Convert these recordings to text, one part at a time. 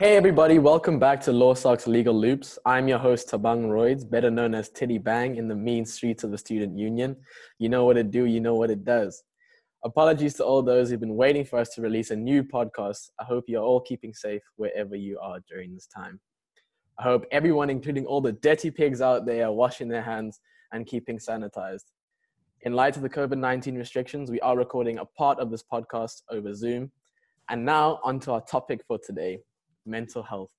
Hey everybody, welcome back to Law Legal Loops. I'm your host Tabang Royds, better known as Titty Bang in the mean streets of the student union. You know what it do, you know what it does. Apologies to all those who've been waiting for us to release a new podcast. I hope you're all keeping safe wherever you are during this time. I hope everyone, including all the dirty pigs out there, are washing their hands and keeping sanitized. In light of the COVID 19 restrictions, we are recording a part of this podcast over Zoom. And now, onto our topic for today mental health.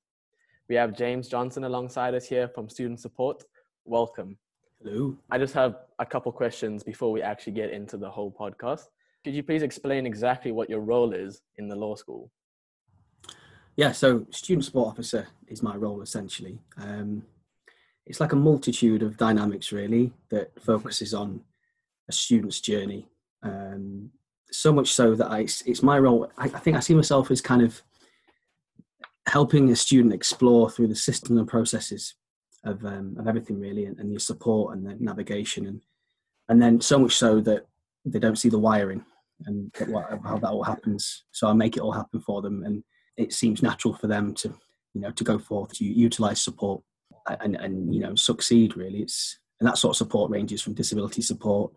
We have James Johnston alongside us here from Student Support. Welcome. Hello. I just have a couple questions before we actually get into the whole podcast. Could you please explain exactly what your role is in the law school? Yeah, so student support officer is my role essentially. Um, it's like a multitude of dynamics really that focuses on a student's journey. Um, so much so that I, it's, it's my role. I, I, think I see myself as kind of helping a student explore through the systems and processes of um, of everything really, and, and your support and the navigation, and and then so much so that they don't see the wiring and what, how that all happens. So I make it all happen for them, and it seems natural for them to you know to go forth to utilize support and and you know succeed. Really, it's and that sort of support ranges from disability support,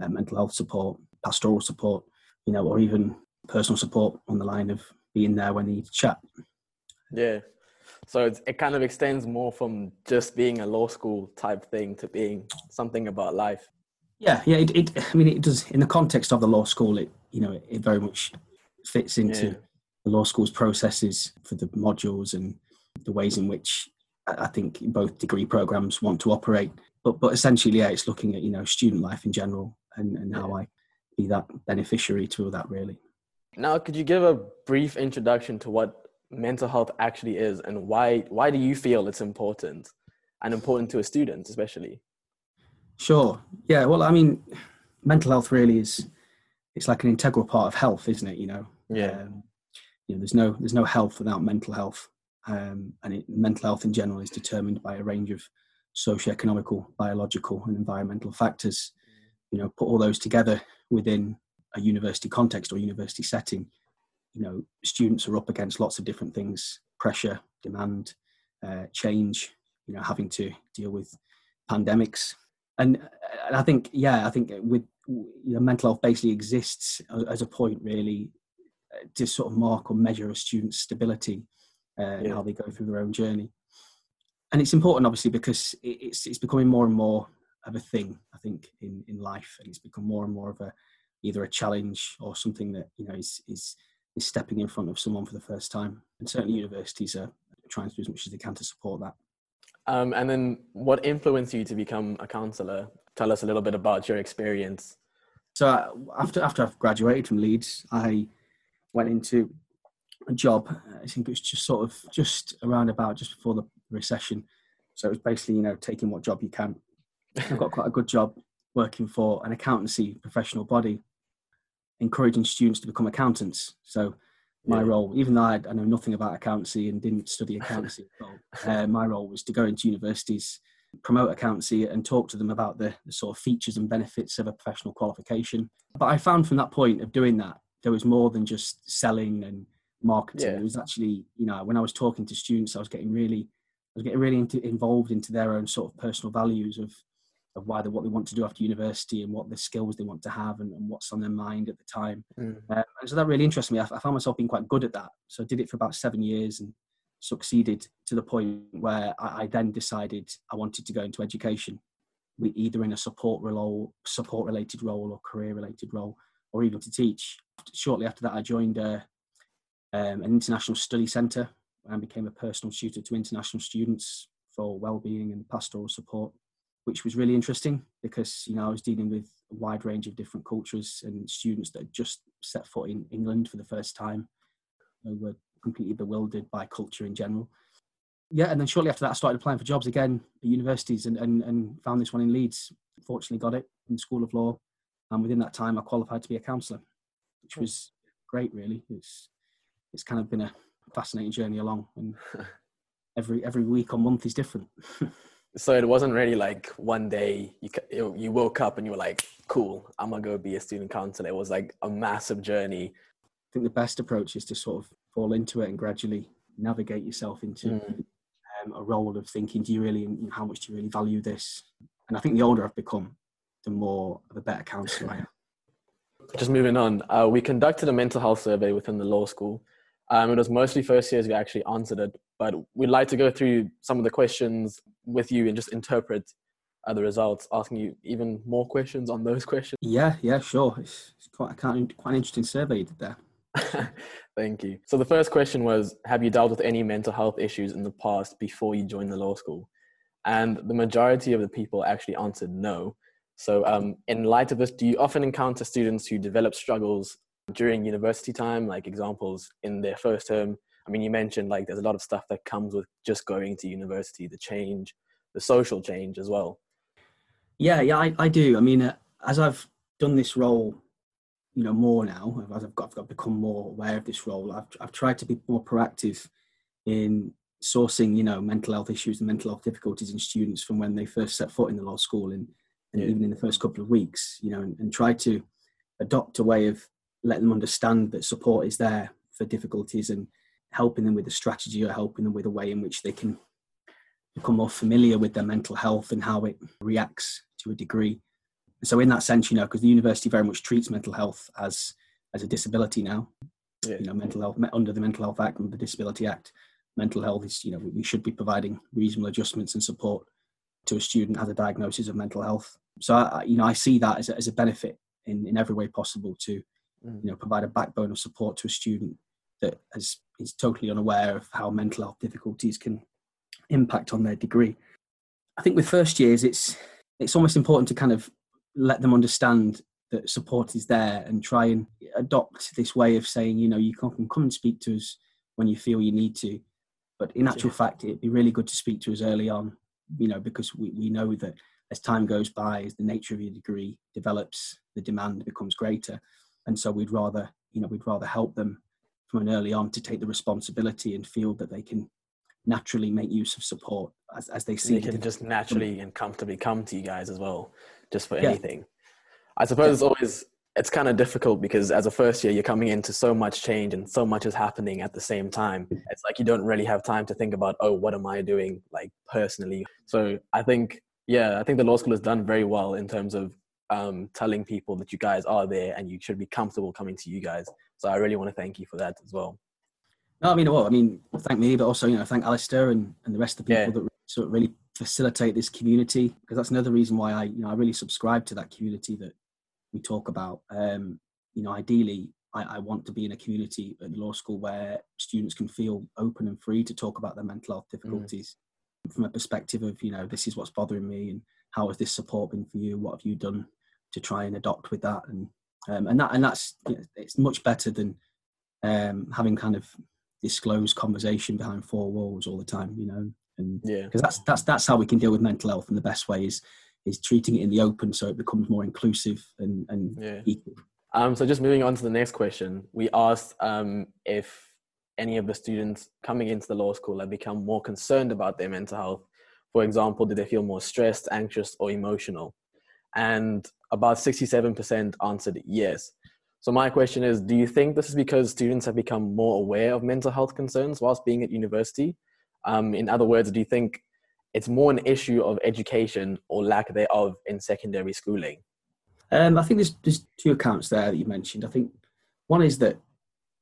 uh, mental health support, pastoral support, you know, or even personal support on the line of being there when they need to chat. Yeah. So it kind of extends more from just being a law school type thing to being something about life. Yeah, yeah. It, it I mean, it does in the context of the law school. It you know, it, it very much fits into yeah. the law school's processes for the modules and the ways in which I think both degree programs want to operate. But but essentially, yeah, it's looking at you know student life in general and, and how I be that beneficiary to all that really. Now, could you give a brief introduction to what mental health actually is and why why do you feel it's important and important to a student especially? Sure. Yeah well i mean mental health really is it's like an integral part of health isn't it you know? Yeah. Um, you know there's no there's no health without mental health. Um, and it, mental health in general is determined by a range of socioeconomical biological and environmental factors. You know put all those together within a university context or university setting you know students are up against lots of different things pressure demand uh, change you know having to deal with pandemics and, i think yeah i think with you know mental health basically exists as a point really uh, to sort of mark or measure a student's stability uh, yeah. and how they go through their own journey and it's important obviously because it's it's becoming more and more of a thing i think in in life and it's become more and more of a either a challenge or something that you know is is is stepping in front of someone for the first time. And certainly universities are trying to do as much as they can to support that. Um, and then what influenced you to become a counsellor? Tell us a little bit about your experience. So uh, after after I've graduated from Leeds, I went into a job. I think it was just sort of just around about just before the recession. So it was basically you know taking what job you can. I've got quite a good job working for an accountancy professional body encouraging students to become accountants. So my yeah. role, even though I, I, know nothing about accountancy and didn't study accountancy, uh, my role was to go into universities, promote accountancy, and talk to them about the, the, sort of features and benefits of a professional qualification. But I found from that point of doing that, there was more than just selling and marketing. Yeah. It was actually, you know, when I was talking to students, I was getting really, I was getting really into, involved into their own sort of personal values of of why they what they want to do after university and what the skills they want to have and, and what's on their mind at the time. Mm. Um, and so that really interested me. I, I, found myself being quite good at that. So I did it for about seven years and succeeded to the point where I, I then decided I wanted to go into education, either in a support role, support related role, or career related role, or even to teach. Shortly after that, I joined a, um, an international study centre and became a personal tutor to international students for well-being and pastoral support which was really interesting because you know I was dealing with a wide range of different cultures and students that had just set foot in England for the first time who were completely bewildered by culture in general. Yeah, and then shortly after that, I started applying for jobs again at universities and, and, and found this one in Leeds. Fortunately, got it in the School of Law, and within that time, I qualified to be a counsellor, which was great. Really, it's it's kind of been a fascinating journey along, and every every week or month is different. so it wasn't really like one day you you woke up and you were like cool i'm gonna go be a student counselor it was like a massive journey i think the best approach is to sort of fall into it and gradually navigate yourself into mm. um, a role of thinking, do you really, how much do you really value this? And I think the older I've become, the more of a better counselor I am. Just moving on, uh, we conducted a mental health survey within the law school. Um, it was mostly first years who actually answered it, but we'd like to go through some of the questions with you and just interpret uh, the results, asking you even more questions on those questions. Yeah, yeah, sure. It's, it's quite, quite an interesting survey you did there. Thank you. So the first question was Have you dealt with any mental health issues in the past before you joined the law school? And the majority of the people actually answered no. So, um, in light of this, do you often encounter students who develop struggles during university time, like examples in their first term? I mean, you mentioned like there's a lot of stuff that comes with just going to university, the change, the social change as well. Yeah, yeah, I, I do. I mean, uh, as I've done this role you know more now as I've got, I've got become more aware of this role. I've I've tried to be more proactive in sourcing you know mental health issues and mental health difficulties in students from when they first set foot in the law school and, and yeah. even in the first couple of weeks you know and, and try to adopt a way of letting them understand that support is there for difficulties and helping them with a strategy or helping them with a way in which they can become more familiar with their mental health and how it reacts to a degree so in that sense, you know, because the university very much treats mental health as as a disability now. Yeah. You know, mental health under the Mental Health Act and the Disability Act, mental health is you know we should be providing reasonable adjustments and support to a student has a diagnosis of mental health. So I, you know, I see that as a, as a benefit in, in every way possible to mm. you know provide a backbone of support to a student that has, is totally unaware of how mental health difficulties can impact on their degree. I think with first years, it's it's almost important to kind of let them understand that support is there and try and adopt this way of saying, you know, you can come and speak to us when you feel you need to. But in actual yeah. fact, it'd be really good to speak to us early on, you know, because we, we know that as time goes by, as the nature of your degree develops, the demand becomes greater. And so we'd rather, you know, we'd rather help them from an early on to take the responsibility and feel that they can naturally make use of support as, as they see. They can just naturally and comfortably come to you guys as well just for yeah. anything. I suppose yeah. it's always it's kind of difficult because as a first year you're coming into so much change and so much is happening at the same time it's like you don't really have time to think about oh what am i doing like personally so i think yeah i think the law school has done very well in terms of um, telling people that you guys are there and you should be comfortable coming to you guys so i really want to thank you for that as well no i mean what i mean thank me but also you know thank alistair and, and the rest of the people yeah. that sort of really facilitate this community because that's another reason why I you know I really subscribe to that community that we talk about. Um, you know, ideally, I, I, want to be in a community at law school where students can feel open and free to talk about their mental health mm. difficulties mm. from a perspective of you know this is what's bothering me and how has this support been for you? What have you done to try and adopt with that? And um, and that and that's you know, it's much better than um, having kind of disclosed conversation behind four walls all the time. You know, and yeah because that's that's that's how we can deal with mental health and the best way is is treating it in the open so it becomes more inclusive and and yeah. equal um so just moving on to the next question we asked um if any of the students coming into the law school have become more concerned about their mental health for example do they feel more stressed anxious or emotional and about 67% answered yes so my question is do you think this is because students have become more aware of mental health concerns whilst being at university um, in other words, do you think it's more an issue of education or lack thereof in secondary schooling? Um, I think there's, there's two accounts there that you mentioned. I think one is that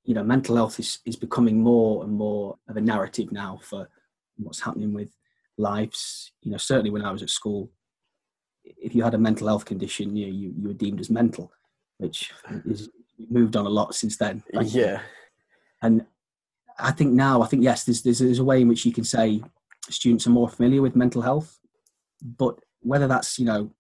you know mental health is, is becoming more and more of a narrative now for what's happening with lives. You know, certainly when I was at school, if you had a mental health condition, you you, you were deemed as mental, which mm-hmm. is moved on a lot since then. Yeah. And I think now, I think yes, there's, there's, there's a way in which you can say students are more familiar with mental health, but whether that's you know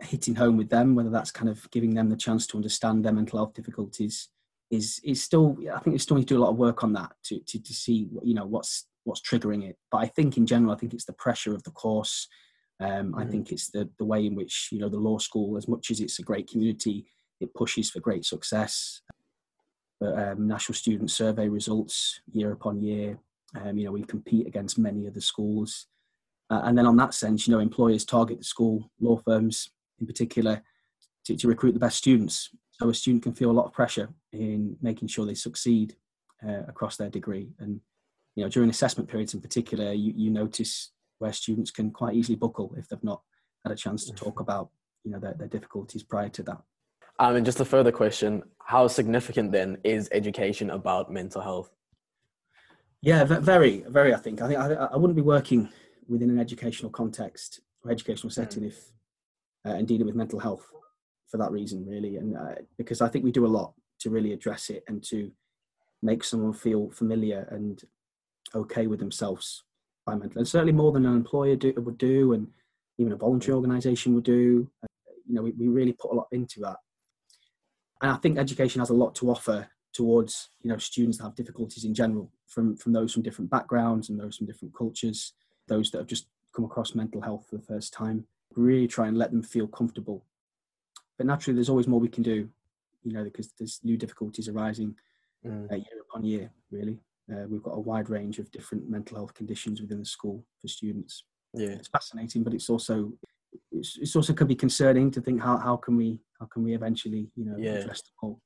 hitting home with them, whether that's kind of giving them the chance to understand their mental health difficulties, is is still I think we still need to do a lot of work on that to to, to see you know what's what's triggering it. But I think in general, I think it's the pressure of the course. Um, mm-hmm. I think it's the the way in which you know the law school, as much as it's a great community, it pushes for great success um, national student survey results year upon year. Um, you know, we compete against many other schools. Uh, and then on that sense, you know, employers target the school, law firms in particular, to, to, recruit the best students. So a student can feel a lot of pressure in making sure they succeed uh, across their degree. And you know during assessment periods in particular, you, you notice where students can quite easily buckle if they've not had a chance to talk mm-hmm. about you know their, their difficulties prior to that. Um, and just a further question: How significant then is education about mental health? Yeah, very, very. I think I think I, I wouldn't be working within an educational context or educational setting mm. if uh, and dealing with mental health for that reason, really, and uh, because I think we do a lot to really address it and to make someone feel familiar and okay with themselves by mental, and certainly more than an employer do, would do, and even a voluntary organisation would do. Uh, you know, we, we really put a lot into that, and I think education has a lot to offer towards you know students that have difficulties in general, from from those from different backgrounds and those from different cultures, those that have just come across mental health for the first time. Really try and let them feel comfortable. But naturally, there's always more we can do, you know, because there's new difficulties arising mm. uh, year upon year. Really, uh, we've got a wide range of different mental health conditions within the school for students. Yeah, it's fascinating, but it's also it's, it's also could be concerning to think how how can we how can we eventually you know yeah. address the whole.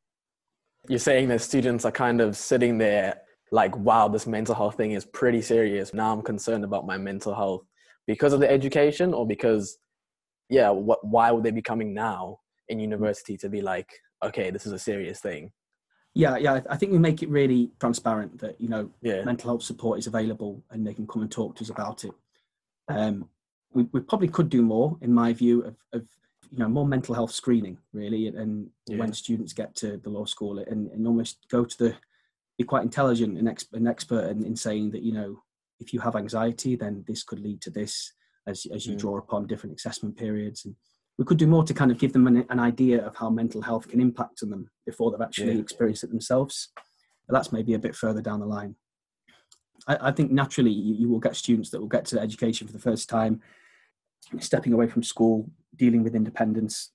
You're saying that students are kind of sitting there like, wow, this mental health thing is pretty serious. Now I'm concerned about my mental health because of the education or because, yeah, what, why would they be coming now in university to be like, okay, this is a serious thing? Yeah, yeah. I think we make it really transparent that you know yeah. mental health support is available and they can come and talk to us about it. Um, we, we probably could do more, in my view, of, of you know more mental health screening really, and yeah. when students get to the law school and, and almost go to the be quite intelligent and ex- an expert in, in saying that you know if you have anxiety, then this could lead to this as as you mm. draw upon different assessment periods and we could do more to kind of give them an, an, idea of how mental health can impact on them before they've actually yeah. experienced it themselves. But that's maybe a bit further down the line. I, I think naturally you, you, will get students that will get to education for the first time, stepping away from school, dealing with independence,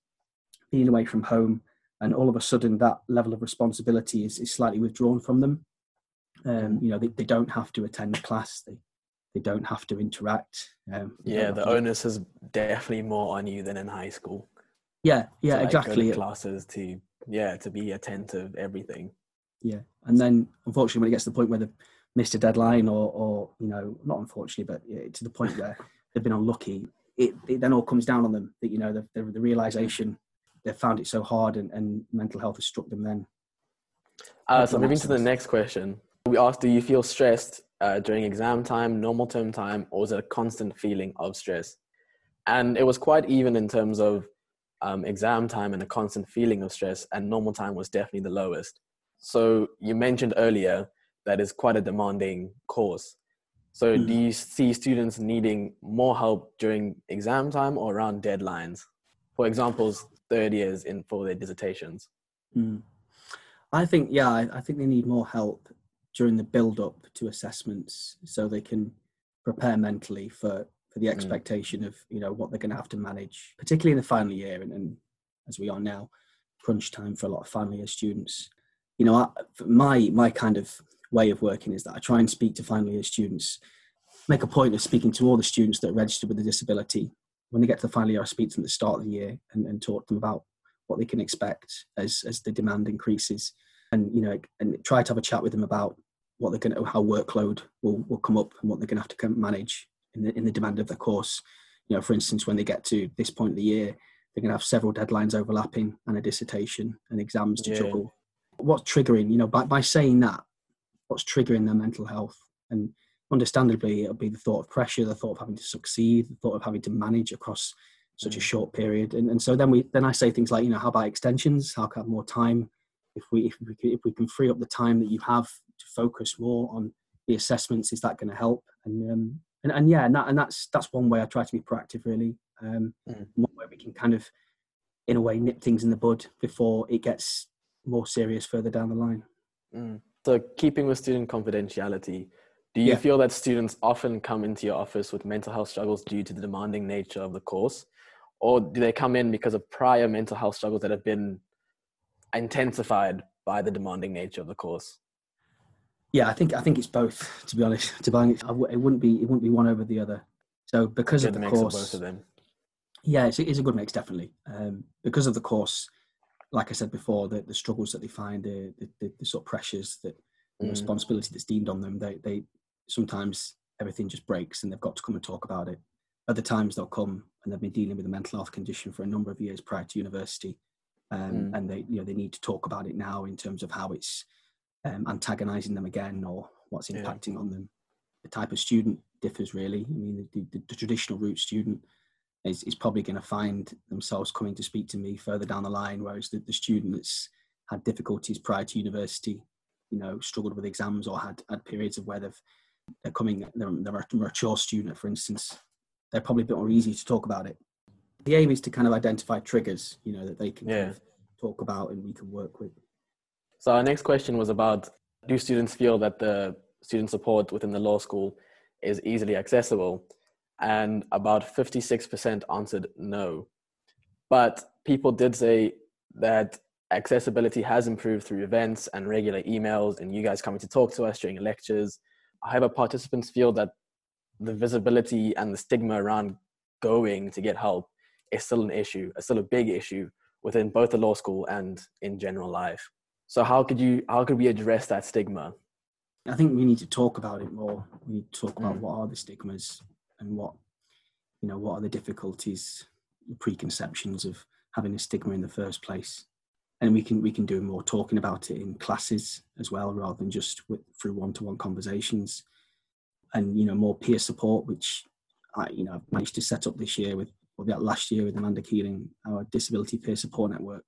being away from home, and all of a sudden that level of responsibility is, is slightly withdrawn from them. Um, you know, they, they don't have to attend class. They they don't have to interact. Um, yeah, the onus is definitely more on you than in high school. Yeah, yeah, like exactly. classes to yeah to be attentive, everything. Yeah, and then unfortunately, when it gets to the point where they've missed a deadline, or or you know, not unfortunately, but to the point where they've been unlucky, it, it then all comes down on them. That you know, the, the, the realization they've found it so hard, and, and mental health has struck them. Then. Uh, so moving to the next question, we asked, do you feel stressed uh, during exam time, normal term time, or was it a constant feeling of stress? And it was quite even in terms of um, exam time and a constant feeling of stress, and normal time was definitely the lowest. So you mentioned earlier that is quite a demanding course. So mm. do you see students needing more help during exam time or around deadlines? For examples, third years in for their dissertations. Mm. I think yeah, I, I think they need more help during the build up to assessments so they can prepare mentally for for the mm. expectation mm. of you know what they're going to have to manage particularly in the final year and, and, as we are now crunch time for a lot of final year students you know I, my my kind of way of working is that i try and speak to final year students make a point of speaking to all the students that are registered with a disability when they get to the final year i speak to them at the start of the year and, and talk to them about what they can expect as as the demand increases and you know and try to have a chat with them about what they're going to how workload will, will come up and what they're going to have to manage in the, in the demand of the course. You know for instance when they get to this point of the year they're going to have several deadlines overlapping and a dissertation and exams to yeah. juggle. What's triggering you know by, by saying that what's triggering their mental health? And understandably it'll be the thought of pressure the thought of having to succeed the thought of having to manage across such a mm. short period. And, and so then we then i say things like you know how about extensions? How can I have more time? If we if we, if we can free up the time that you have to focus more on the assessments is that going to help and um, and, and yeah and, that, and that's that's one way i try to be proactive really um, mm. one way we can kind of in a way nip things in the bud before it gets more serious further down the line mm. so keeping with student confidentiality do you yeah. feel that students often come into your office with mental health struggles due to the demanding nature of the course or do they come in because of prior mental health struggles that have been intensified by the demanding nature of the course yeah, I think I think it's both. To be honest, to bang it, it wouldn't be it wouldn't be one over the other. So because good of the course, of both of them. Yeah, it's, it's a good mix definitely. Um, because of the course, like I said before, the, the struggles that they find, the, the, the sort of pressures that the mm. responsibility that's deemed on them, they they sometimes everything just breaks and they've got to come and talk about it. Other times they'll come and they've been dealing with a mental health condition for a number of years prior to university, um, mm. and they you know they need to talk about it now in terms of how it's um, antagonising them again or what's impacting yeah. on them. The type of student differs really. I mean, the, the, the traditional route student is, is probably going to find themselves coming to speak to me further down the line, whereas the, the student that's had difficulties prior to university, you know, struggled with exams or had, had periods of where they've they're coming, they're, they're a mature student, for instance, they're probably a bit more easy to talk about it. The aim is to kind of identify triggers, you know, that they can yeah. kind of talk about and we can work with. So our next question was about do students feel that the student support within the law school is easily accessible? And about 56% answered no. But people did say that accessibility has improved through events and regular emails and you guys coming to talk to us during lectures however participants feel that the visibility and the stigma around going to get help is still an issue, it's still a big issue within both the law school and in general life. So how could you how could we address that stigma? I think we need to talk about it more. We need to talk about mm. what are the stigmas and what you know what are the difficulties, the preconceptions of having a stigma in the first place and we can we can do more talking about it in classes as well rather than just with, through one-to-one conversations and you know more peer support which i you know i've managed to set up this year with or that last year with amanda keeling our disability peer support network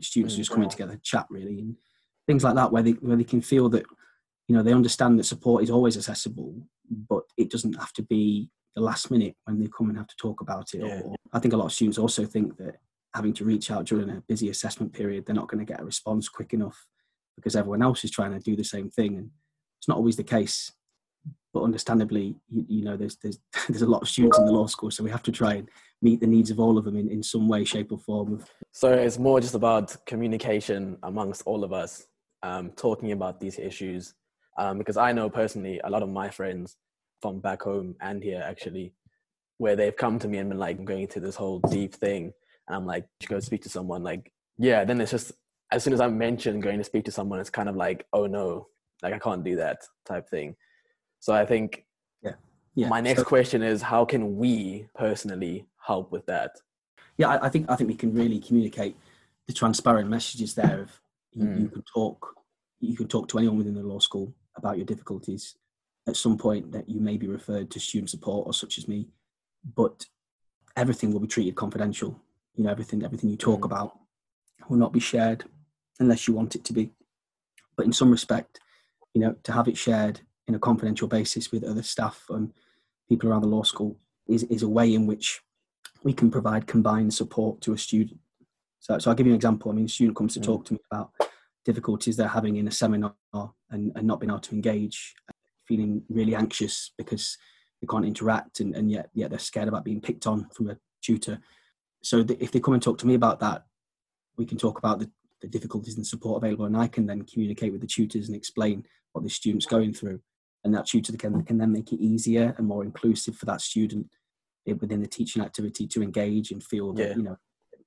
students mm, just coming together chat really and things like that where they where they can feel that you know they understand that support is always accessible but it doesn't have to be the last minute when they come and have to talk about it yeah. or i think a lot of students also think that having to reach out during a busy assessment period, they're not going to get a response quick enough because everyone else is trying to do the same thing. And it's not always the case. But understandably, you, you know, there's, there's, there's a lot of students in the law school, so we have to try and meet the needs of all of them in, in some way, shape, or form. So it's more just about communication amongst all of us, um, talking about these issues. Um, because I know personally, a lot of my friends from back home and here actually, where they've come to me and been like, I'm going through this whole deep thing and I'm like, you go speak to someone. Like, yeah, then it's just as soon as I mention going to speak to someone, it's kind of like, oh no, like I can't do that type thing. So I think yeah. My next so, question is how can we personally help with that? Yeah, I, I, think I think we can really communicate the transparent messages there of you, mm. you can talk you can talk to anyone within the law school about your difficulties. At some point that you may be referred to student support or such as me, but everything will be treated confidential you know everything everything you talk mm. about will not be shared unless you want it to be but in some respect you know to have it shared in a confidential basis with other staff and people around the law school is, is a way in which we can provide combined support to a student. So, so i'll give you an example. I mean a student comes to mm. talk to me about difficulties they're having in a seminar and, and not being able to engage feeling really anxious because they can't interact and, and yet yet they're scared about being picked on from a tutor. So if they come and talk to me about that, we can talk about the, the difficulties and support available, and I can then communicate with the tutors and explain what the student's going through, and that tutor can can then make it easier and more inclusive for that student within the teaching activity to engage and feel that yeah. you know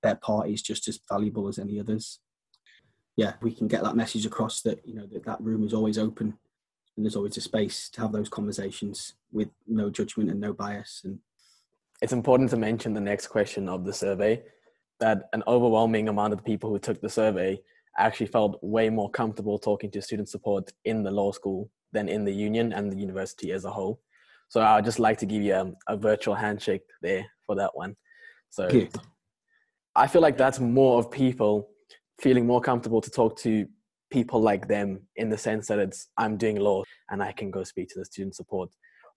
their part is just as valuable as any others. Yeah, we can get that message across that you know that that room is always open and there's always a space to have those conversations with no judgment and no bias and it's important to mention the next question of the survey that an overwhelming amount of the people who took the survey actually felt way more comfortable talking to student support in the law school than in the union and the university as a whole. So I'd just like to give you a, a virtual handshake there for that one. So I feel like that's more of people feeling more comfortable to talk to people like them in the sense that it's I'm doing law and I can go speak to the student support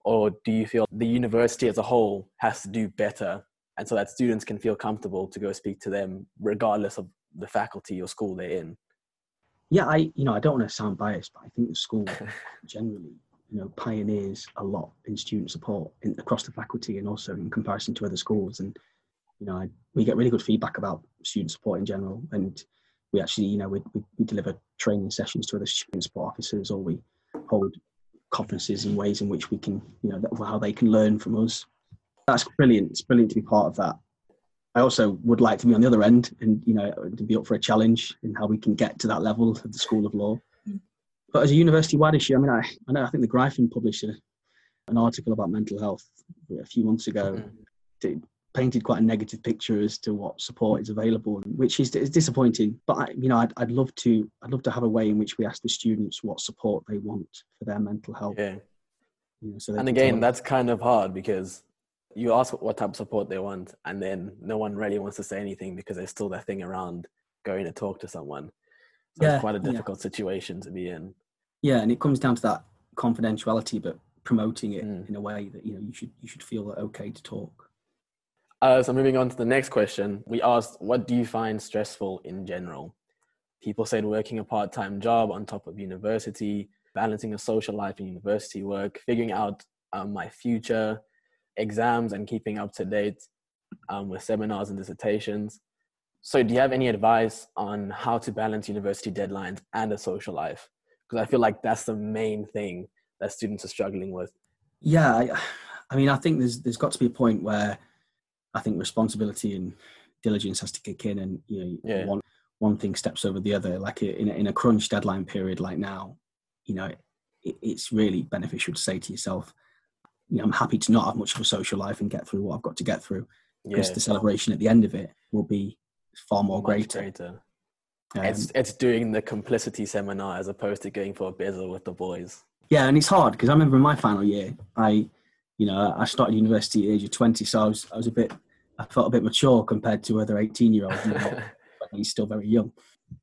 or do you feel the university as a whole has to do better and so that students can feel comfortable to go speak to them regardless of the faculty or school they're in yeah i you know i don't want to sound biased but i think the school generally you know pioneers a lot in student support in, across the faculty and also in comparison to other schools and you know I, we get really good feedback about student support in general and we actually you know we, we, we deliver training sessions to other student support officers or we hold conferences and ways in which we can, you know, how they can learn from us. That's brilliant. It's brilliant to be part of that. I also would like to be on the other end and, you know, to be up for a challenge in how we can get to that level of the School of Law. but as a university-wide issue, I mean, I, I know I think the Gryphon published a, an article about mental health a few months ago. Mm. It painted quite a negative picture as to what support is available, which is, is disappointing. But I, you know, I'd, I'd love to I'd love to have a way in which we ask the students what support they want for their mental health. Yeah. You know, so and again, that's kind of hard because you ask what type of support they want, and then no one really wants to say anything because there's still that thing around going to talk to someone. So yeah, it's quite a difficult yeah. situation to be in. Yeah, and it comes down to that confidentiality, but promoting it mm. in a way that you know you should you should feel okay to talk. Uh, so moving on to the next question, we asked, "What do you find stressful in general?" People said working a part-time job on top of university, balancing a social life and university work, figuring out um, my future, exams, and keeping up to date um, with seminars and dissertations. So, do you have any advice on how to balance university deadlines and a social life? Because I feel like that's the main thing that students are struggling with. Yeah, I, I mean, I think there's there's got to be a point where I think responsibility and diligence has to kick in, and you know, yeah. one one thing steps over the other. Like in a, in a crunch deadline period like now, you know, it, it's really beneficial to say to yourself, you know, I'm happy to not have much of a social life and get through what I've got to get through, because yeah. the celebration at the end of it will be far more greater. greater. Um, it's it's doing the complicity seminar as opposed to going for a beer with the boys. Yeah, and it's hard because I remember in my final year, I, you know, I started university at the age of twenty, so I was I was a bit, I felt a bit mature compared to other eighteen year olds. You know, he's still very young,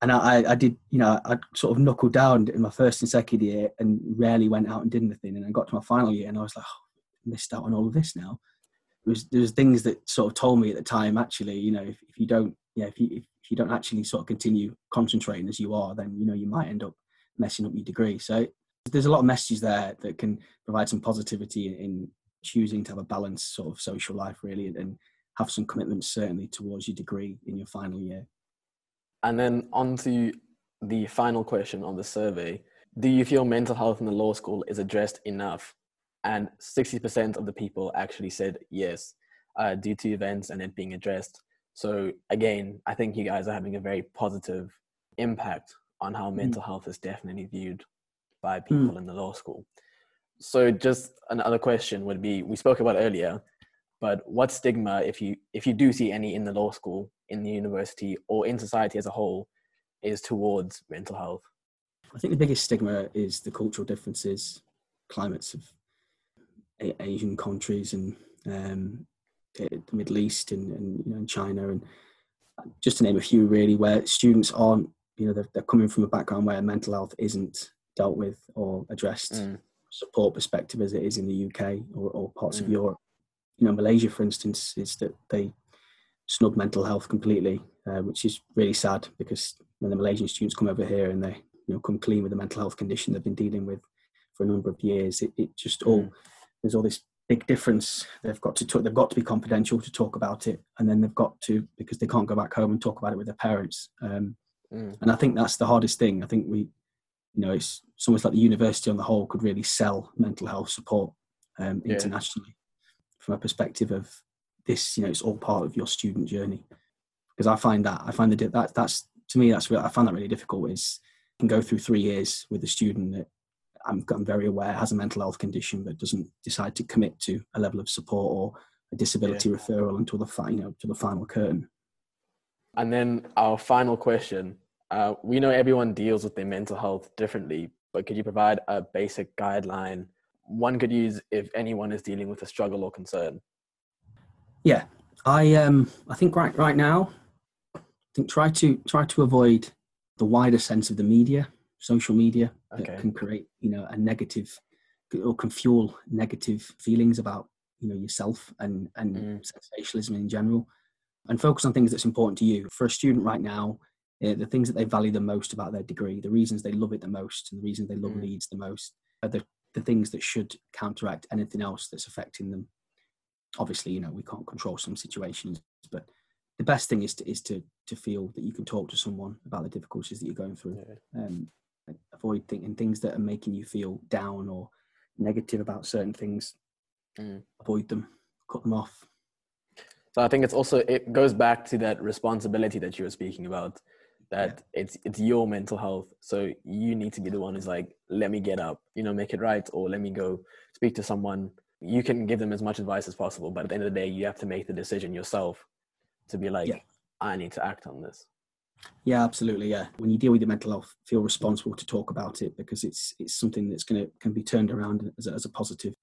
and I, I did, you know, I sort of knuckled down in my first and second year, and rarely went out and did anything. And I got to my final year, and I was like, oh, missed out on all of this now. There was there was things that sort of told me at the time, actually, you know, if, if you don't yeah, if you if you don't actually sort of continue concentrating as you are, then you know you might end up messing up your degree. So there's a lot of messages there that can provide some positivity in choosing to have a balanced sort of social life, really, and have some commitment certainly towards your degree in your final year. And then on to the final question on the survey. Do you feel mental health in the law school is addressed enough? And 60% of the people actually said yes, uh, due to events and it being addressed. So again, I think you guys are having a very positive impact on how mm. mental health is definitely viewed by people mm. in the law school. So just another question would be we spoke about earlier, but what stigma if you if you do see any in the law school, in the university or in society as a whole is towards mental health? I think the biggest stigma is the cultural differences, climates of Asian countries and um, the Middle East and, and you know, and China, and just to name a few, really, where students aren't, you know, they're, they're coming from a background where mental health isn't dealt with or addressed mm. support perspective as it is in the UK or, or parts mm. of Europe. You know, Malaysia, for instance, is that they snub mental health completely, uh, which is really sad because when the Malaysian students come over here and they, you know, come clean with the mental health condition they've been dealing with for a number of years, it, it just all mm. There's all this big difference. They've got to talk, they've got to be confidential to talk about it, and then they've got to because they can't go back home and talk about it with their parents. Um, mm. And I think that's the hardest thing. I think we, you know, it's, it's almost like the university on the whole could really sell mental health support um, yeah. internationally from a perspective of this. You know, it's all part of your student journey. Because I find that I find that that that's to me that's I find that really difficult. Is can go through three years with a student that I'm, I'm very aware has a mental health condition but doesn't decide to commit to a level of support or a disability yeah. referral until the you know to the final curtain. And then our final question: uh, We know everyone deals with their mental health differently, but could you provide a basic guideline one could use if anyone is dealing with a struggle or concern? Yeah, I um I think right right now, I think try to try to avoid the wider sense of the media social media okay. that can create you know a negative or can fuel negative feelings about you know yourself and and mm. sensationalism in general and focus on things that's important to you for a student right now uh, the things that they value the most about their degree the reasons they love it the most and the reasons they love mm. leeds the most are the, the things that should counteract anything else that's affecting them obviously you know we can't control some situations but the best thing is to is to to feel that you can talk to someone about the difficulties that you're going through yeah. um, avoid thinking things that are making you feel down or negative about certain things. Mm. Avoid them, cut them off. So I think it's also it goes back to that responsibility that you were speaking about. that yeah. it's it's your mental health so you need to be the one who's like let me get up you know make it right or let me go speak to someone you can give them as much advice as possible but at the end of the day you have to make the decision yourself to be like yeah. i need to act on this yeah absolutely yeah when you deal with your mental health feel responsible to talk about it because it's it's something that's going to can be turned around as a, as a positive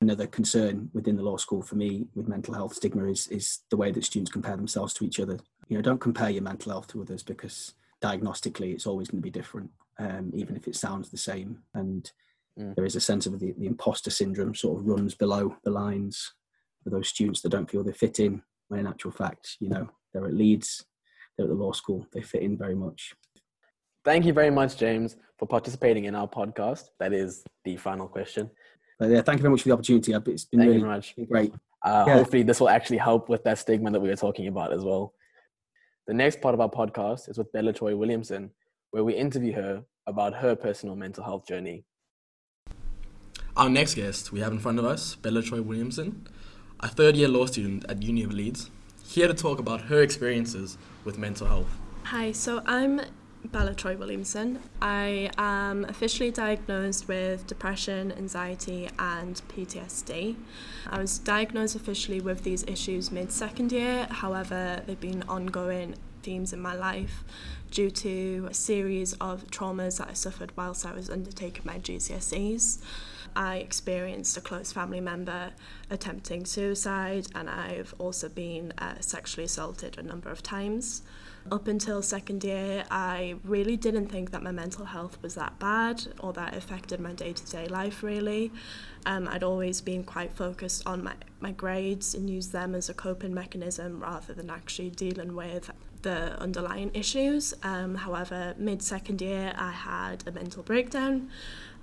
another concern within the law school for me with mental health stigma is is the way that students compare themselves to each other. You know, don't compare your mental health to others because diagnostically it's always going to be different, um, even if it sounds the same. And mm. there is a sense of the, the imposter syndrome sort of runs below the lines for those students that don't feel they fit in. When in actual fact, you know, they're at Leeds, they're at the law school, they fit in very much. Thank you very much, James, for participating in our podcast. That is the final question. But yeah, thank you very much for the opportunity. It's been thank really much. great. Uh, yeah. Hopefully, this will actually help with that stigma that we were talking about as well. The next part of our podcast is with Bella Troy Williamson, where we interview her about her personal mental health journey. Our next guest we have in front of us, Bella Troy Williamson, a third year law student at Uni of Leeds, here to talk about her experiences with mental health. Hi, so I'm Bella Troy Williamson. I am officially diagnosed with depression, anxiety, and PTSD. I was diagnosed officially with these issues mid second year, however, they've been ongoing themes in my life due to a series of traumas that I suffered whilst I was undertaking my GCSEs. I experienced a close family member attempting suicide, and I've also been uh, sexually assaulted a number of times. Up until second year, I really didn't think that my mental health was that bad or that affected my day to day life, really. Um, I'd always been quite focused on my, my grades and used them as a coping mechanism rather than actually dealing with the underlying issues. Um, however, mid second year, I had a mental breakdown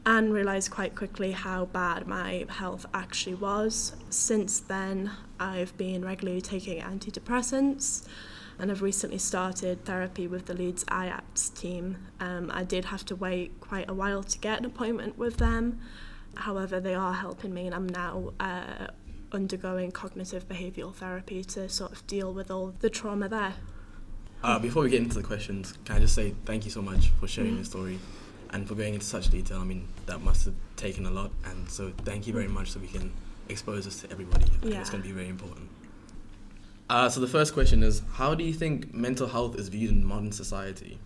and realised quite quickly how bad my health actually was. Since then, I've been regularly taking antidepressants and I've recently started therapy with the Leeds IAPTS team. Um, I did have to wait quite a while to get an appointment with them. However, they are helping me, and I'm now uh, undergoing cognitive behavioural therapy to sort of deal with all the trauma there. Uh, before we get into the questions, can I just say thank you so much for sharing mm. your story and for going into such detail. I mean, that must have taken a lot, and so thank you very much so we can expose this to everybody. Yeah. It's going to be very important. Uh, so the first question is, how do you think mental health is viewed in modern society?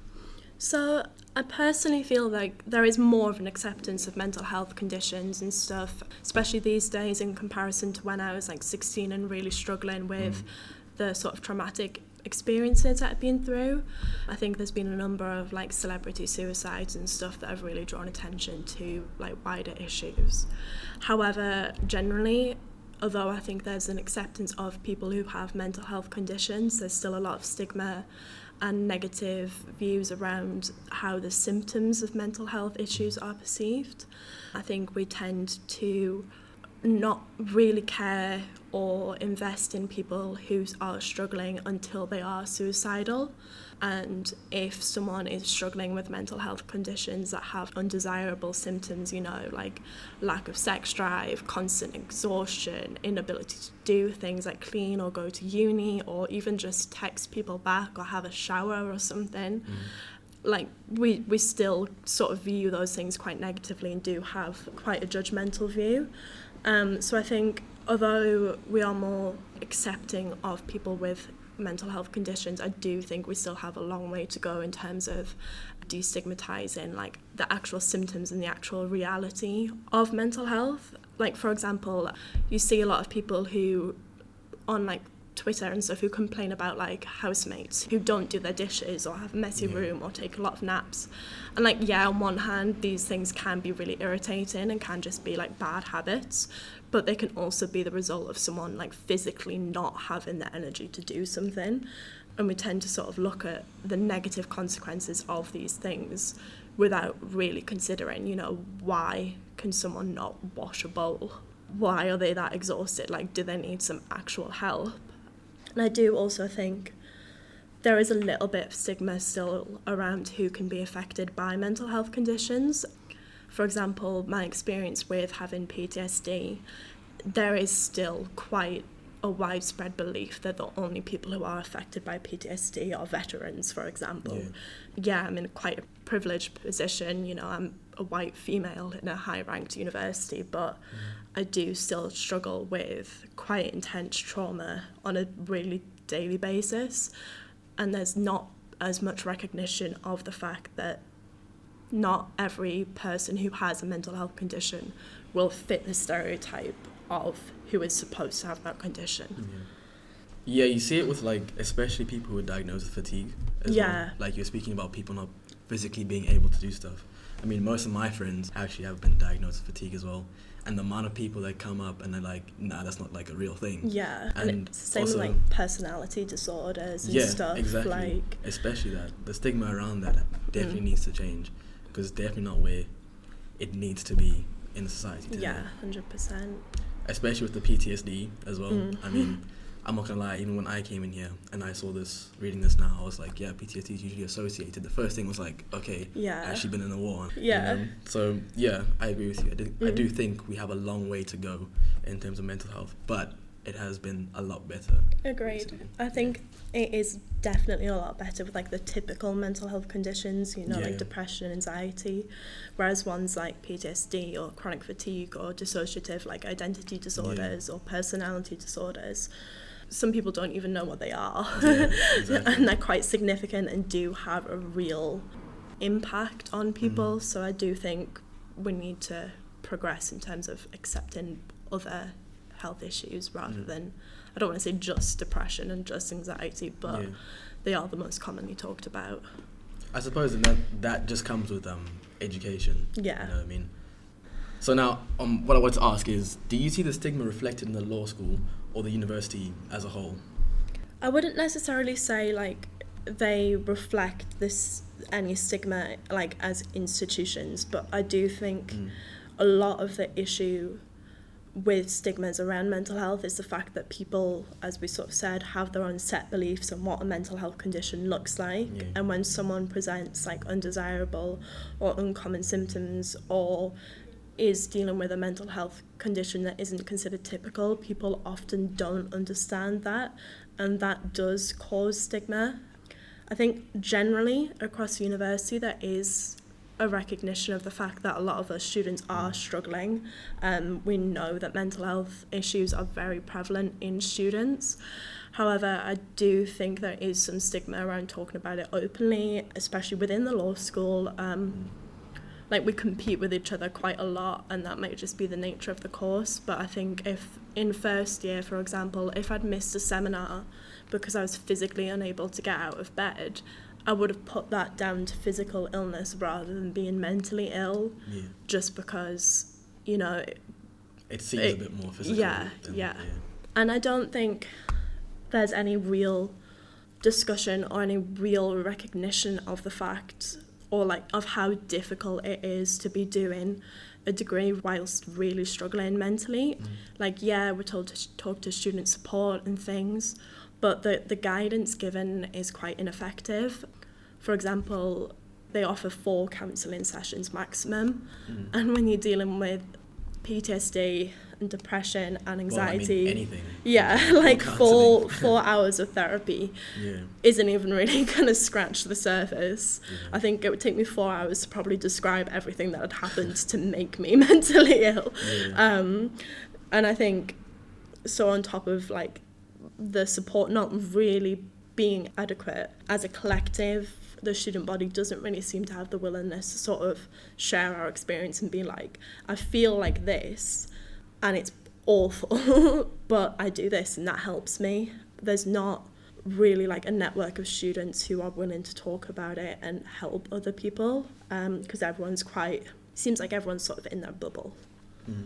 So I personally feel like there is more of an acceptance of mental health conditions and stuff, especially these days in comparison to when I was like 16 and really struggling with mm. the sort of traumatic experiences I've been through. I think there's been a number of like celebrity suicides and stuff that have really drawn attention to like wider issues. However, generally although I think there's an acceptance of people who have mental health conditions, there's still a lot of stigma and negative views around how the symptoms of mental health issues are perceived. I think we tend to not really care or invest in people who are struggling until they are suicidal. And if someone is struggling with mental health conditions that have undesirable symptoms, you know, like lack of sex drive, constant exhaustion, inability to do things like clean or go to uni, or even just text people back or have a shower or something. Mm. Like we we still sort of view those things quite negatively and do have quite a judgmental view. Um, so I think although we are more accepting of people with mental health conditions, I do think we still have a long way to go in terms of destigmatizing like the actual symptoms and the actual reality of mental health. Like for example, you see a lot of people who on like Twitter and stuff who complain about like housemates who don't do their dishes or have a messy yeah. room or take a lot of naps. And like yeah, on one hand these things can be really irritating and can just be like bad habits, but they can also be the result of someone like physically not having the energy to do something. And we tend to sort of look at the negative consequences of these things without really considering, you know, why can someone not wash a bowl? Why are they that exhausted? Like, do they need some actual help? And I do also think there is a little bit of stigma still around who can be affected by mental health conditions. For example, my experience with having PTSD, there is still quite a widespread belief that the only people who are affected by PTSD are veterans, for example. Yeah, yeah I'm in quite a privileged position. You know, I'm a white female in a high ranked university, but mm. I do still struggle with quite intense trauma on a really daily basis. And there's not as much recognition of the fact that not every person who has a mental health condition will fit the stereotype of who is supposed to have that condition. Yeah, yeah you see it with like especially people who are diagnosed with fatigue. As yeah. Well. Like you're speaking about people not physically being able to do stuff. I mean, most of my friends actually have been diagnosed with fatigue as well. And the amount of people that come up and they're like, nah, that's not like a real thing. Yeah. And, and it's the same also, like personality disorders and yeah, stuff. Exactly. Like especially that. The stigma around that definitely mm. needs to change. Because it's definitely not where it needs to be in society today. Yeah, hundred percent. Especially with the PTSD as well. Mm. I mean, I'm not gonna lie. Even when I came in here and I saw this, reading this now, I was like, yeah, PTSD is usually associated. The first thing was like, okay, yeah, actually been in a war. Yeah. You know? So yeah, I agree with you. I do, mm. I do think we have a long way to go in terms of mental health, but it has been a lot better. Agreed. Recently. I think it is definitely a lot better with like the typical mental health conditions, you know, yeah, like yeah. depression and anxiety, whereas ones like PTSD or chronic fatigue or dissociative like identity disorders yeah. or personality disorders, some people don't even know what they are. Exactly. and they're quite significant and do have a real impact on people. Mm. So I do think we need to progress in terms of accepting other health issues rather mm. than I don't want to say just depression and just anxiety, but yeah. they are the most commonly talked about. I suppose and that that just comes with um education. Yeah. You know what I mean? So now um what I want to ask is do you see the stigma reflected in the law school or the university as a whole? I wouldn't necessarily say like they reflect this any stigma like as institutions, but I do think mm. a lot of the issue with stigmas around mental health is the fact that people, as we sort of said, have their own set beliefs on what a mental health condition looks like. Yeah. And when someone presents like undesirable or uncommon symptoms or is dealing with a mental health condition that isn't considered typical, people often don't understand that, and that does cause stigma. I think generally across university there is a recognition of the fact that a lot of us students are struggling. Um, we know that mental health issues are very prevalent in students. However, I do think there is some stigma around talking about it openly, especially within the law school. Um, like we compete with each other quite a lot, and that might just be the nature of the course. But I think if in first year, for example, if I'd missed a seminar because I was physically unable to get out of bed, I would have put that down to physical illness rather than being mentally ill, yeah. just because you know. It, it seems it, a bit more physical. Yeah, than, yeah, yeah. And I don't think there's any real discussion or any real recognition of the fact or like of how difficult it is to be doing a degree whilst really struggling mentally. Mm. Like, yeah, we're told to talk to student support and things, but the, the guidance given is quite ineffective. For example, they offer four counselling sessions maximum, mm. and when you're dealing with PTSD and depression and anxiety, well, I mean yeah, like four four hours of therapy yeah. isn't even really gonna scratch the surface. Yeah. I think it would take me four hours to probably describe everything that had happened to make me mentally ill. Yeah. Um, and I think so on top of like the support not really being adequate as a collective the student body doesn't really seem to have the willingness to sort of share our experience and be like i feel like this and it's awful but i do this and that helps me there's not really like a network of students who are willing to talk about it and help other people because um, everyone's quite seems like everyone's sort of in their bubble mm.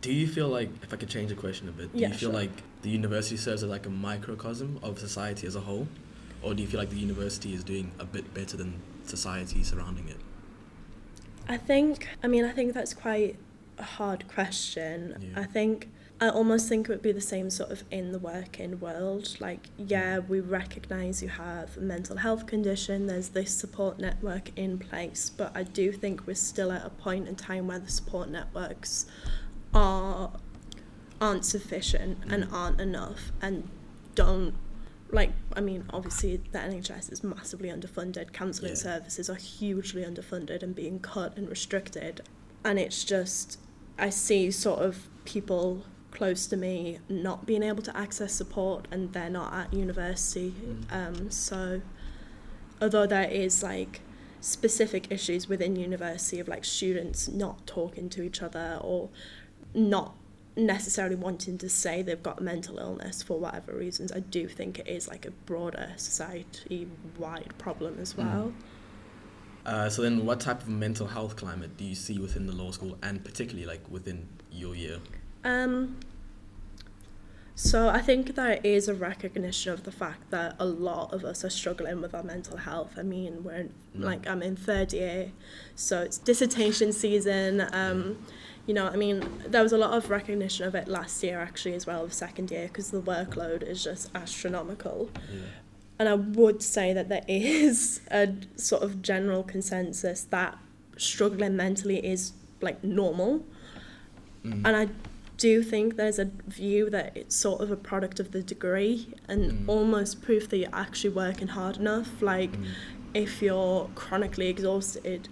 Do you feel like, if I could change the question a bit, do yeah, you feel sure. like the university serves as like a microcosm of society as a whole? Or do you feel like the university is doing a bit better than society surrounding it? I think, I mean, I think that's quite a hard question. Yeah. I think, I almost think it would be the same sort of in the working world. Like, yeah, mm. we recognise you have a mental health condition, there's this support network in place, but I do think we're still at a point in time where the support networks are aren't sufficient mm. and aren't enough and don't like I mean obviously the NHS is massively underfunded counselling yeah. services are hugely underfunded and being cut and restricted and it's just I see sort of people close to me not being able to access support and they're not at university mm. um, so although there is like specific issues within university of like students not talking to each other or not necessarily wanting to say they've got mental illness for whatever reasons. I do think it is like a broader society wide problem as mm. well. Mm. Uh, so then, what type of mental health climate do you see within the law school, and particularly like within your year? Um, so I think there is a recognition of the fact that a lot of us are struggling with our mental health. I mean, we're in, mm. like I'm in third year, so it's dissertation season. Um, you know, I mean, there was a lot of recognition of it last year actually as well, of second year, because the workload is just astronomical. Yeah. And I would say that there is a sort of general consensus that struggling mentally is like normal. Mm. And I do think there's a view that it's sort of a product of the degree and mm. almost proof that you're actually working hard enough. Like, mm. if you're chronically exhausted,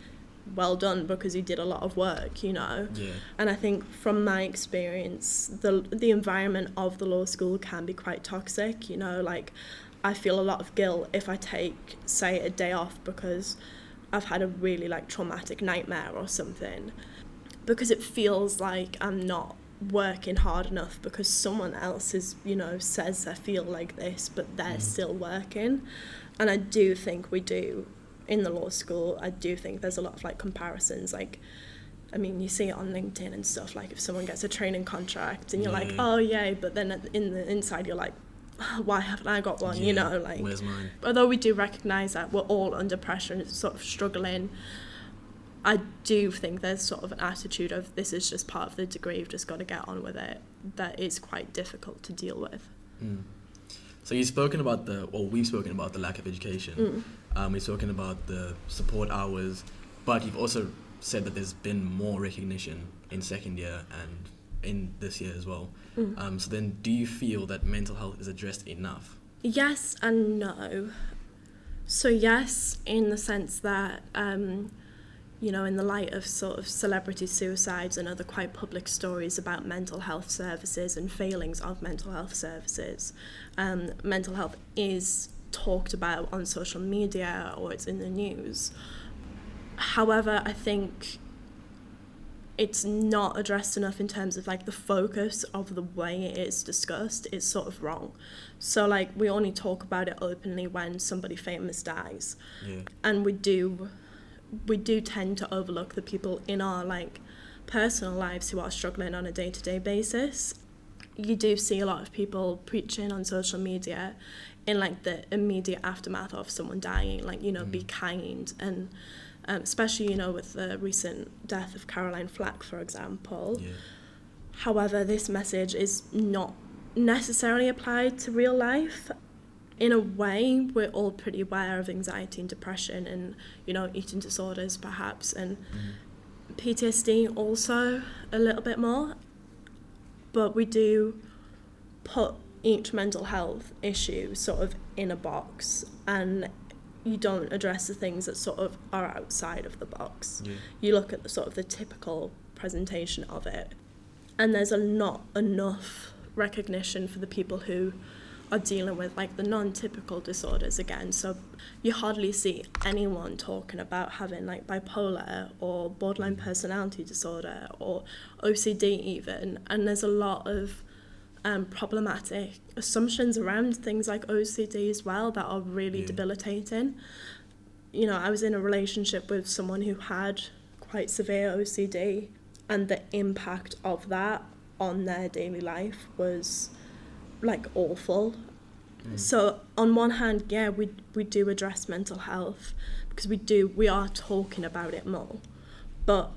well done because you did a lot of work, you know. Yeah. And I think from my experience, the the environment of the law school can be quite toxic. You know, like I feel a lot of guilt if I take, say, a day off because I've had a really like traumatic nightmare or something, because it feels like I'm not working hard enough because someone else is you know says I feel like this but they're mm. still working and i do think we do in the law school i do think there's a lot of like comparisons like I mean, you see it on LinkedIn and stuff. Like, if someone gets a training contract, and you're yeah. like, "Oh, yay!" but then in the inside, you're like, "Why haven't I got one?" Yeah. You know, like. Where's mine? Although we do recognize that we're all under pressure and sort of struggling, I do think there's sort of an attitude of this is just part of the degree, you've just got to get on with it, that is quite difficult to deal with. Mm. So you've spoken about the, well, we've spoken about the lack of education. Mm. Um, we've spoken about the support hours, but you've also said that there's been more recognition in second year and in this year as well. Mm. Um, so then, do you feel that mental health is addressed enough? Yes and no. So yes, in the sense that um, you know, in the light of sort of celebrity suicides and other quite public stories about mental health services and failings of mental health services, um, mental health is talked about on social media or it's in the news. However, I think it's not addressed enough in terms of like the focus of the way it is discussed is sort of wrong. So like we only talk about it openly when somebody famous dies. Yeah. And we do we do tend to overlook the people in our like personal lives who are struggling on a day-to-day basis you do see a lot of people preaching on social media in like the immediate aftermath of someone dying like you know mm. be kind and um, especially you know with the recent death of caroline flack for example yeah. however this message is not necessarily applied to real life in a way, we're all pretty aware of anxiety and depression and, you know, eating disorders perhaps, and mm. PTSD also a little bit more. But we do put each mental health issue sort of in a box and you don't address the things that sort of are outside of the box. Yeah. You look at the sort of the typical presentation of it. And there's a not enough recognition for the people who are dealing with like the non-typical disorders again so you hardly see anyone talking about having like bipolar or borderline mm. personality disorder or OCD even and there's a lot of um, problematic assumptions around things like OCD as well that are really yeah. debilitating you know I was in a relationship with someone who had quite severe OCD and the impact of that on their daily life was like awful. Mm. So on one hand, yeah, we we do address mental health because we do we are talking about it more, but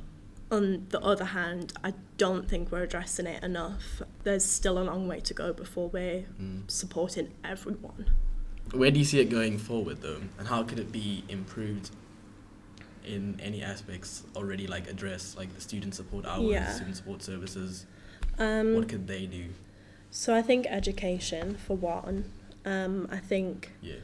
on the other hand, I don't think we're addressing it enough. There's still a long way to go before we're mm. supporting everyone. Where do you see it going forward though, and how could it be improved in any aspects already like address like the student support hours, yeah. student support services? Um, what could they do? So I think education for one. Um, I think yeah.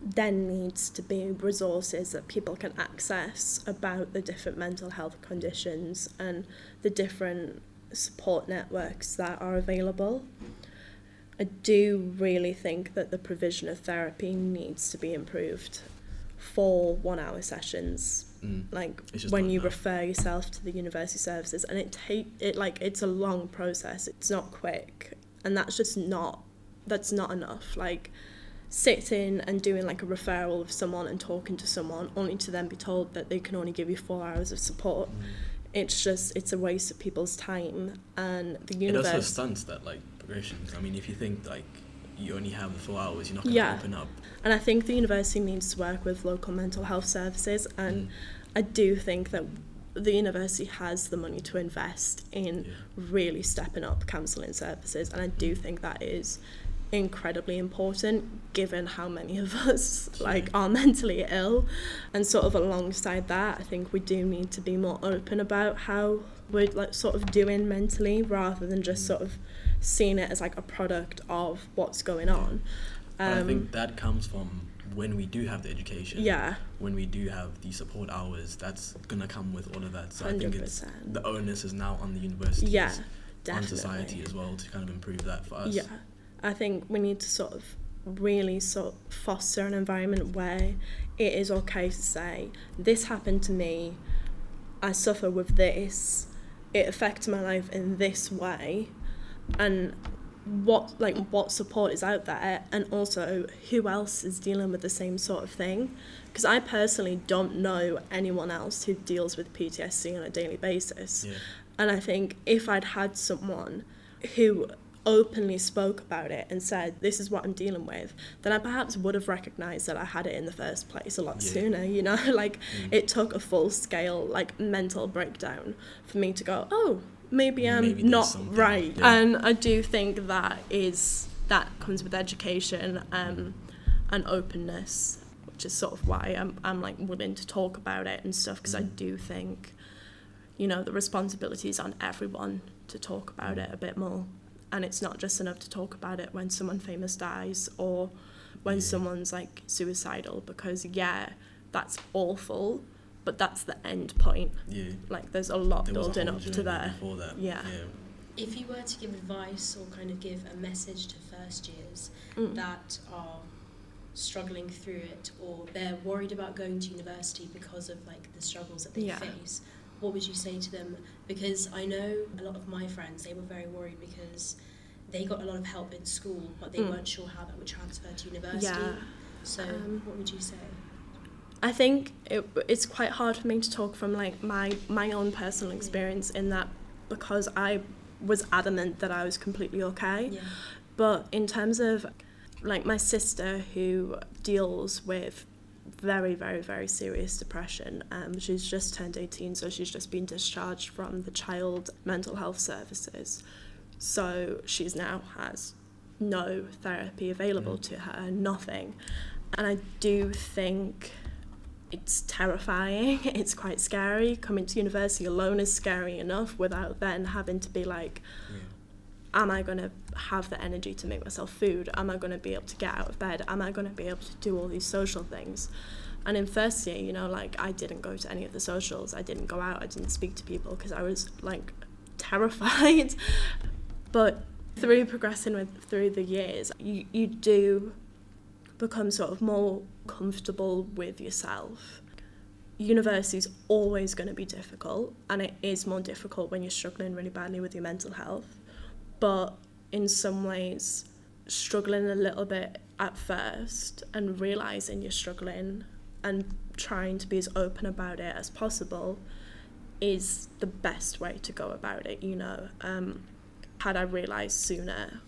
There needs to be resources that people can access about the different mental health conditions and the different support networks that are available. I do really think that the provision of therapy needs to be improved for one hour sessions Mm. like when you enough. refer yourself to the university services and it take it like it's a long process it's not quick and that's just not that's not enough like sitting and doing like a referral of someone and talking to someone only to then be told that they can only give you four hours of support Mm. it's just it's a waste of people's time and the It also university stunts that like progressions. I mean, if you think like you only have four hours, you're not gonna Yeah. open up. And I think the university needs to work with local mental health services, and Mm. I do think that the university has the money to invest in Yeah. really stepping up counselling services, and I do think that is incredibly important given how many of us like are mentally ill and sort of alongside that I think we do need to be more open about how we're like sort of doing mentally rather than just Mm. sort of seeing it as like a product of what's going on But I Um, think that comes from when we do have the education. yeah When we do have the support hours, that's gonna come with all of that. So I think it's the onus is now on the universities, Yeah, on society as well to kind of improve that for us. Yeah, I think we need to sort of really sort of foster an environment where it is okay to say this happened to me, I suffer with this, it affects my life in this way, and what like what support is out there and also who else is dealing with the same sort of thing? Because I personally don't know anyone else who deals with PTSD on a daily basis. Yeah. and I think if I'd had someone who openly spoke about it and said, This is what I'm dealing with, then I perhaps would have recognized that I had it in the first place a lot Yeah. sooner, you know? like Mm. it took a full scale, like mental breakdown for me to go, Oh, maybe I'm Maybe not something, right. yeah. And I do think that is that comes with education um, and openness, which is sort of why I'm I'm like willing to talk about it and stuff because I Mm. do think you know, the responsibility is on everyone to talk about Mm. it a bit more. And it's not just enough to talk about it when someone famous dies or when Yeah. someone's like suicidal, because yeah, that's awful, but that's the end point. Yeah. Like, there's a lot There was a building up to journey there. Before that. Yeah. Yeah. If you were to give advice or kind of give a message to first years Mm. that are struggling through it or they're worried about going to university because of like the struggles that they Yeah. face, what would you say to them? Because I know a lot of my friends, they were very worried because they got a lot of help in school, but they Mm. weren't sure how that would transfer to university. Yeah. So, Um, what would you say? I think it, it's quite hard for me to talk from like my my own personal experience in that because I was adamant that I was completely okay. Yeah. But in terms of like my sister who deals with very, very, very serious depression, um, she's just turned 18, so she's just been discharged from the child mental health services. So she's now has no therapy available Mm. to her, nothing. And I do think it's terrifying. It's quite scary. Coming to university alone is scary enough without then having to be like, Yeah. Am I going to have the energy to make myself food? Am I going to be able to get out of bed? Am I going to be able to do all these social things? And in first year, you know, like I didn't go to any of the socials. I didn't go out. I didn't speak to people because I was like terrified. but through progressing with through the years, you, you do become sort of more comfortable with yourself. University is always going to be difficult, and it is more difficult when you're struggling really badly with your mental health but in some ways struggling a little bit at first and realizing you're struggling and trying to be as open about it as possible is the best way to go about it you know? Um, had i realized sooner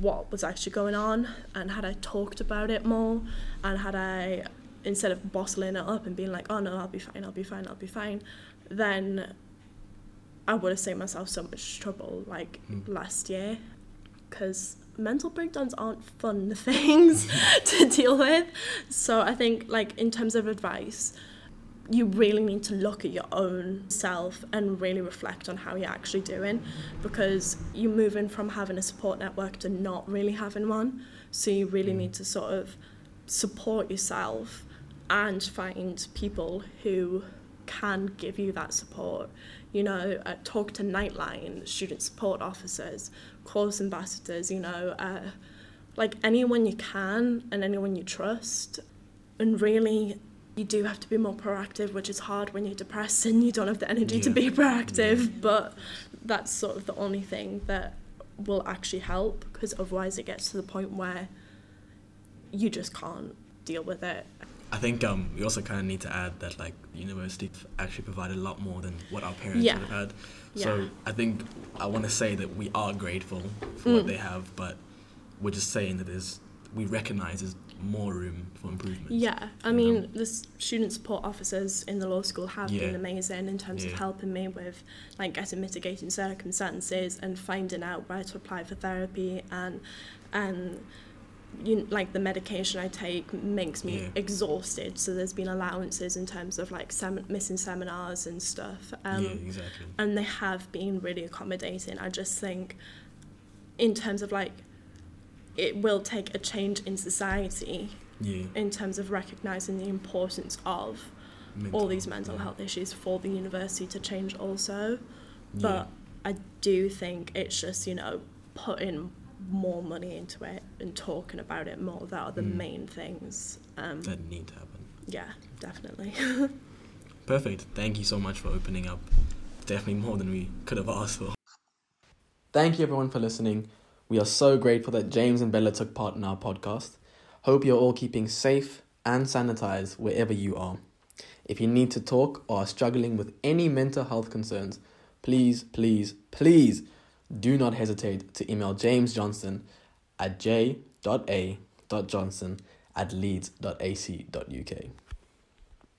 what was actually going on and had i talked about it more and had i instead of bottling it up and being like oh no i'll be fine i'll be fine i'll be fine then I would have saved myself so much trouble like Mm. last year because mental breakdowns aren't fun things to deal with. So I think like in terms of advice, you really need to look at your own self and really reflect on how you're actually doing because you're moving from having a support network to not really having one. So you really need to sort of support yourself and find people who can give you that support. You know, uh, talk to Nightline, student support officers, course ambassadors, you know, uh, like anyone you can and anyone you trust. And really you do have to be more proactive, which is hard when you're depressed and you don't have the energy yeah. to be proactive. Yeah. But that's sort of the only thing that will actually help because otherwise it gets to the point where you just can't deal with it. I think um, we also kind of need to add that like university actually provided a lot more than what our parents yeah. would have had. So yeah. I think I want to say that we are grateful for mm. what they have, but we're just saying that there's we recognize there's more room for improvement. Yeah, I mean, know? the student support officers in the law school have yeah. been amazing in terms of helping me with like getting mitigating circumstances and finding out where to apply for therapy and and you like the medication I take makes me yeah. exhausted. So there's been allowances in terms of like sem- missing seminars and stuff. Um, yeah, exactly. And they have been really accommodating. I just think, in terms of like it will take a change in society yeah. in terms of recognizing the importance of mental, all these mental yeah. health issues for the university to change also. But I do think it's just, you know, putting more money into it and talking about it more. That are the mm. main things. Um, that need to happen. Yeah, definitely. Perfect. Thank you so much for opening up. Definitely more than we could have asked for. Thank you everyone for listening. We are so grateful that James and Bella took part in our podcast. Hope you're all keeping safe and sanitized wherever you are. If you need to talk or are struggling with any mental health concerns, please, please, please do not hesitate to email James Johnston at j.a.johnston at leeds.ac.uk.